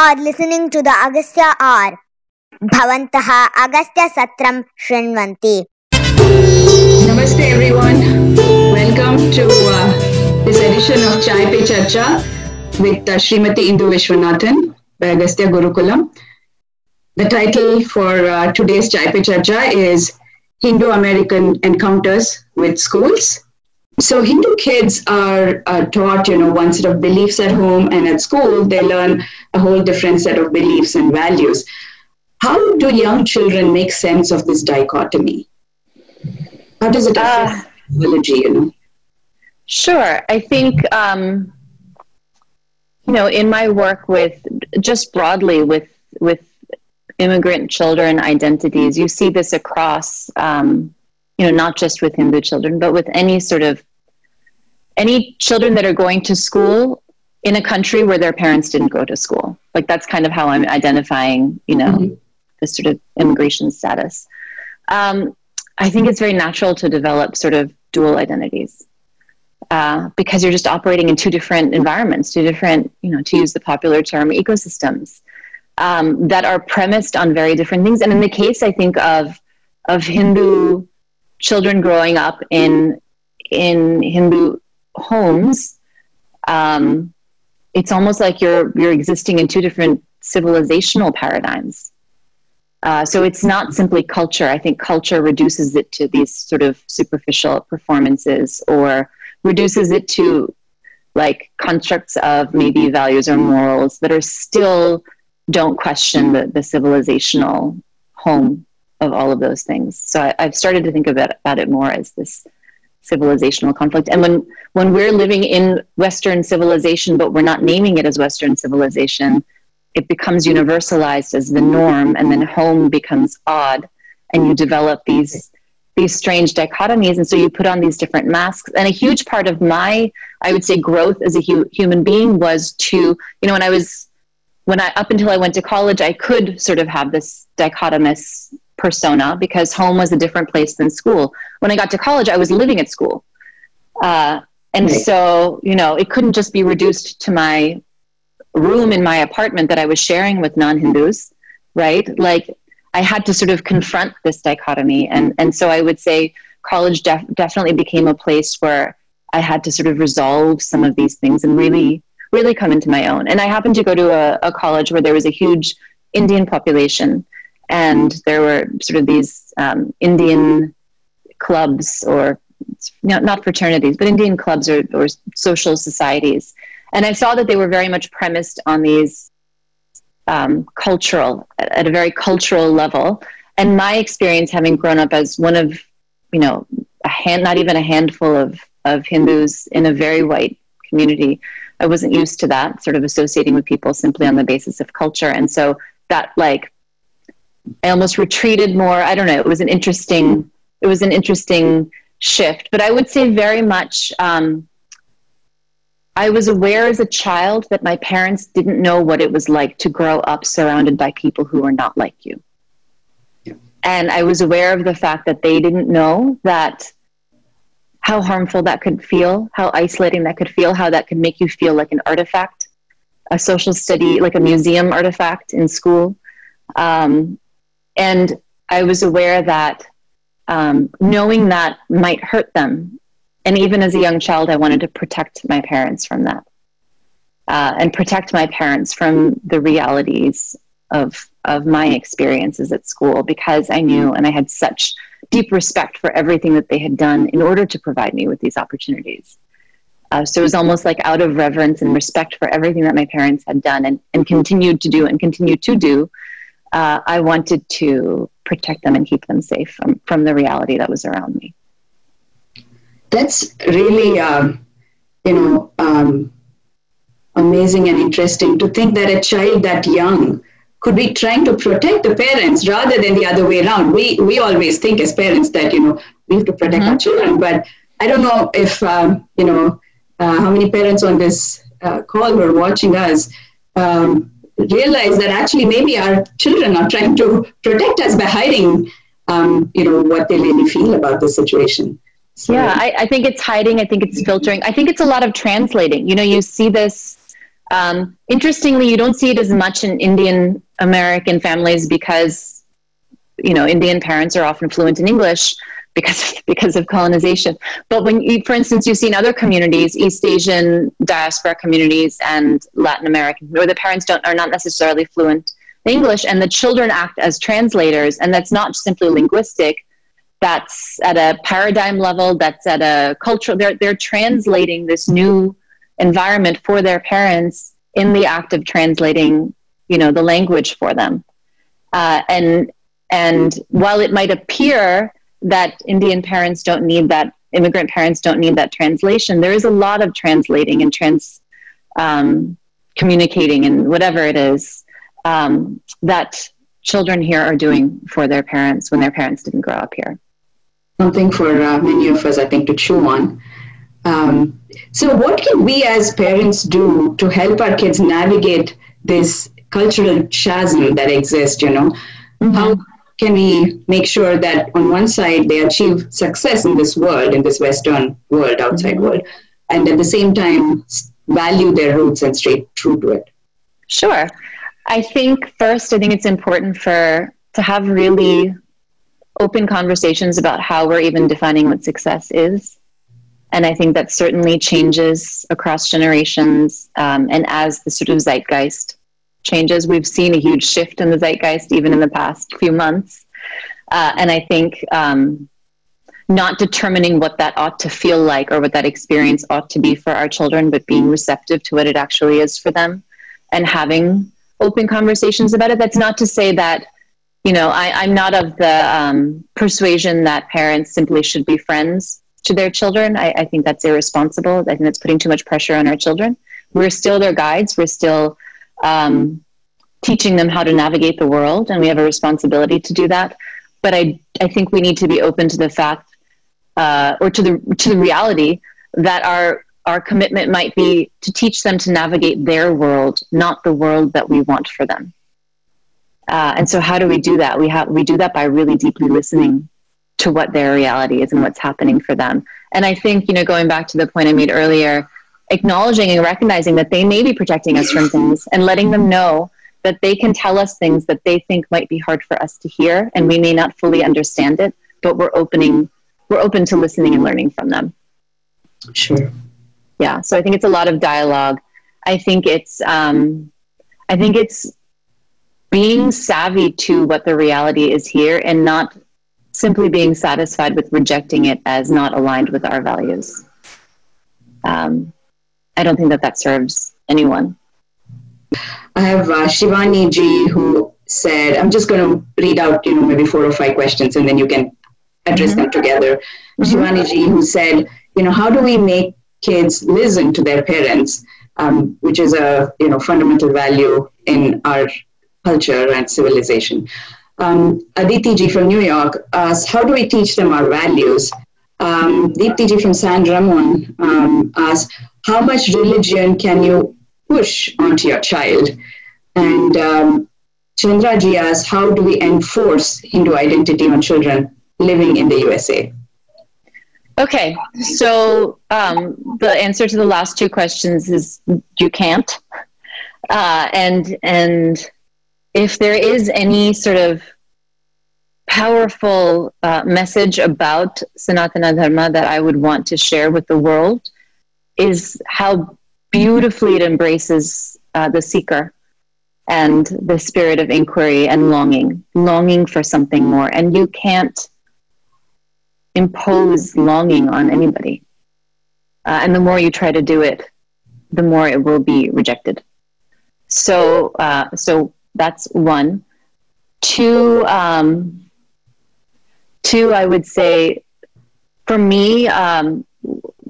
are listening to the Agastya R. भवन्तः अगस्त्य सत्रं शृण्वन्ति Namaste everyone. Welcome to uh, this edition of Chai Pe Charcha with uh, Srimati Indu Vishwanathan by Agastya Gurukulam. The title for uh, today's Chai Pe Charcha is Hindu American Encounters with Schools. So Hindu kids are, are taught, you know, one set of beliefs at home, and at school they learn a whole different set of beliefs and values. How do young children make sense of this dichotomy? How does it affect biology, you know? Sure. I think, um, you know, in my work with just broadly with with immigrant children identities, you see this across, um, you know, not just with Hindu children, but with any sort of any children that are going to school in a country where their parents didn't go to school. Like that's kind of how I'm identifying, you know, mm-hmm. this sort of immigration status. Um, I think it's very natural to develop sort of dual identities uh, because you're just operating in two different environments, two different, you know, to use the popular term, ecosystems um, that are premised on very different things. And in the case, I think of of Hindu children growing up in in Hindu homes, um, it's almost like you're you're existing in two different civilizational paradigms. Uh, so it's not simply culture. I think culture reduces it to these sort of superficial performances or reduces it to like constructs of maybe values or morals that are still don't question the, the civilizational home of all of those things. So I, have started to think about, about it more as this civilizational conflict. And when when we're living in Western civilization, but we're not naming it as Western civilization, it becomes universalized as the norm, and then home becomes odd, and you develop these these strange dichotomies. And so you put on these different masks. And a huge part of my, I would say, growth as a hu- human being was to, you know, when I was when I up until I went to college, I could sort of have this dichotomous persona because home was a different place than school. When I got to college, I was living at school. Uh, and right. so, you know, it couldn't just be reduced to my room in my apartment that I was sharing with non Hindus, right? Like, I had to sort of confront this dichotomy. And, and so I would say college def- definitely became a place where I had to sort of resolve some of these things and really, really come into my own. And I happened to go to a, a college where there was a huge Indian population and there were sort of these um, Indian clubs or not fraternities, but Indian clubs or, or social societies. And I saw that they were very much premised on these um, cultural, at a very cultural level. And my experience, having grown up as one of, you know, a hand, not even a handful of, of Hindus in a very white community, I wasn't used to that, sort of associating with people simply on the basis of culture. And so that like I almost retreated more. I don't know. It was an interesting. It was an interesting shift, but I would say very much. Um, I was aware as a child that my parents didn't know what it was like to grow up surrounded by people who were not like you. Yeah. And I was aware of the fact that they didn't know that how harmful that could feel, how isolating that could feel, how that could make you feel like an artifact, a social study, like a museum artifact in school. Um, and I was aware that um, knowing that might hurt them. And even as a young child, I wanted to protect my parents from that uh, and protect my parents from the realities of, of my experiences at school because I knew and I had such deep respect for everything that they had done in order to provide me with these opportunities. Uh, so it was almost like out of reverence and respect for everything that my parents had done and, and continued to do and continue to do uh, I wanted to protect them and keep them safe from, from the reality that was around me. That's really, um, you know, um, amazing and interesting to think that a child that young could be trying to protect the parents rather than the other way around. We we always think as parents that you know we have to protect mm-hmm. our children, but I don't know if um, you know uh, how many parents on this uh, call were watching us um, realize that actually maybe our children are trying to protect us by hiding, um, you know, what they really feel about the situation. So, yeah, I, I, think it's hiding. I think it's filtering. I think it's a lot of translating. You know, you see this Um, interestingly, you don't see it as much in Indian American families because, you know, Indian parents are often fluent in English because because of colonization. But when you, for instance, you see in other communities, East Asian diaspora communities and Latin American, where the parents don't are not necessarily fluent in English, and the children act as translators, and that's not simply linguistic. That's at a paradigm level. That's at a cultural. They're they're translating this new environment for their parents in the act of translating, you know, the language for them. Uh, and and while it might appear that Indian parents don't need that, immigrant parents don't need that translation. There is a lot of translating and trans um, communicating and whatever it is um, that children here are doing for their parents when their parents didn't grow up here. Something for uh, many of us, I think, to chew on. Um, so, what can we as parents do to help our kids navigate this cultural chasm that exists? You know, mm-hmm. how can we make sure that on one side they achieve success in this world, in this Western world, outside mm-hmm. world, and at the same time value their roots and stay true to it? Sure. I think first, I think it's important for to have really open conversations about how we're even defining what success is. And I think that certainly changes across generations. Um, and as the sort of zeitgeist changes. We've seen a huge shift in the zeitgeist even in the past few months. Uh, and I think um, not determining what that ought to feel like or what that experience ought to be for our children, but being receptive to what it actually is for them and having open conversations about it. That's not to say that, you know, I, am not of the um, persuasion that parents simply should be friends to their children. I, I think that's irresponsible. I think that's putting too much pressure on our children. We're still their guides. We're still um, teaching them how to navigate the world, and we have a responsibility to do that. But I, I think we need to be open to the fact, uh, or to the to the reality that our our commitment might be to teach them to navigate their world, not the world that we want for them. Uh, and so, how do we do that? We have we do that by really deeply listening to what their reality is and what's happening for them. And I think you know, going back to the point I made earlier, acknowledging and recognizing that they may be protecting us from things and letting them know that they can tell us things that they think might be hard for us to hear and we may not fully understand it but we're opening we're open to listening and learning from them. Sure. Yeah so i think it's a lot of dialogue. I think it's um, i think it's being savvy to what the reality is here and not simply being satisfied with rejecting it as not aligned with our values. Um, I don't think that that serves anyone. I have uh, Shivani G who said, I'm just going to read out, you know, maybe four or five questions and then you can address mm-hmm. them together. Mm-hmm. Shivani G who said, you know, how do we make kids listen to their parents, um, which is a, you know, fundamental value in our culture and civilization. Um, Aditi G from New York asks, how do we teach them our values? Um, Deepti from San Ramon um, asks, how much religion can you push onto your child? And um, Chandraji asks, how do we enforce Hindu identity on children living in the USA? Okay, so um, the answer to the last two questions is you can't. Uh, and and if there is any sort of powerful uh, message about Sanatana Dharma that I would want to share with the world, is how beautifully it embraces uh, the seeker and the spirit of inquiry and longing, longing for something more. And you can't impose longing on anybody. Uh, and the more you try to do it, the more it will be rejected. So, uh, so that's one. Two, um, two, I would say, for me, um,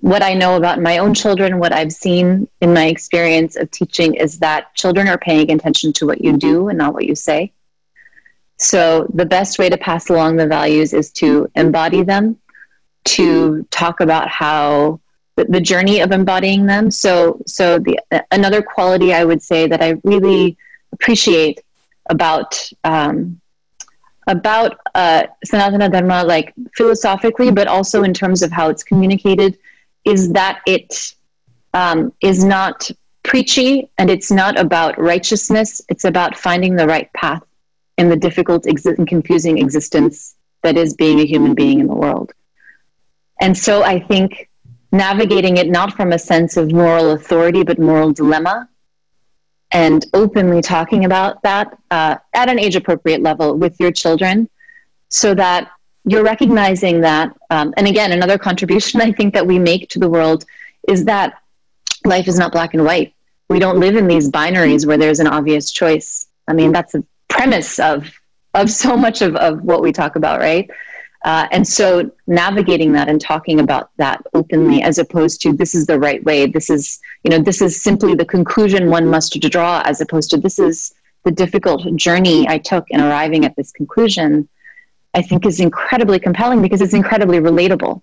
what I know about my own children, what I've seen in my experience of teaching is that children are paying attention to what you do and not what you say. So the best way to pass along the values is to embody them, to talk about how the, the journey of embodying them. So, so the another quality I would say that I really appreciate about um, about uh, Sanatana Dharma, like philosophically, but also in terms of how it's communicated is that it um, is not preachy and it's not about righteousness. It's about finding the right path in the difficult exi- and confusing existence that is being a human being in the world. And so I think navigating it not from a sense of moral authority, but moral dilemma, and openly talking about that uh, at an age appropriate level with your children so that you're recognizing that. Um, and again, another contribution I think that we make to the world is that life is not black and white. We don't live in these binaries where there's an obvious choice. I mean, that's the premise of of so much of, of what we talk about, right? Uh, and so navigating that and talking about that openly as opposed to this is the right way this is you know this is simply the conclusion one must draw as opposed to this is the difficult journey i took in arriving at this conclusion i think is incredibly compelling because it's incredibly relatable.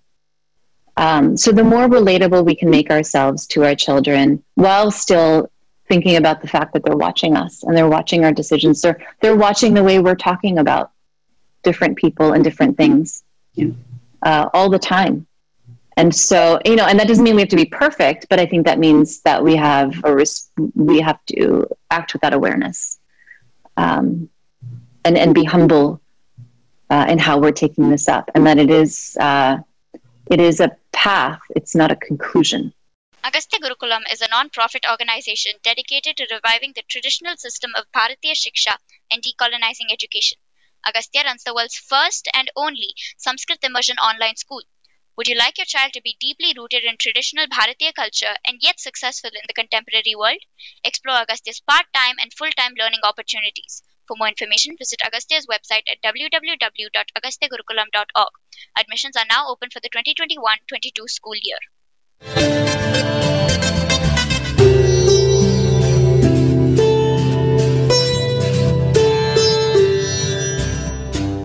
Um, so the more relatable we can make ourselves to our children while still thinking about the fact that they're watching us and they're watching our decisions they're they're watching the way we're talking about different people and different things yeah. uh, all the time. And so, you know, and that doesn't mean we have to be perfect, but I think that means that we have a res- we have to act with that awareness, um, and and be humble uh, in how we're taking this up, and that it is uh, it is a path. It's not a conclusion. Agastya Gurukulam is a non-profit organization dedicated to reviving the traditional system of Bharatiya Shiksha and decolonizing education. Agastya runs the world's first and only Sanskrit immersion online school. Would you like your child to be deeply rooted in traditional Bharatiya culture and yet successful in the contemporary world? Explore Agastya's part time and full time learning opportunities. For more information, visit Agastya's website at www.agastyagurukulam.org. Admissions are now open for the 2021 22 school year.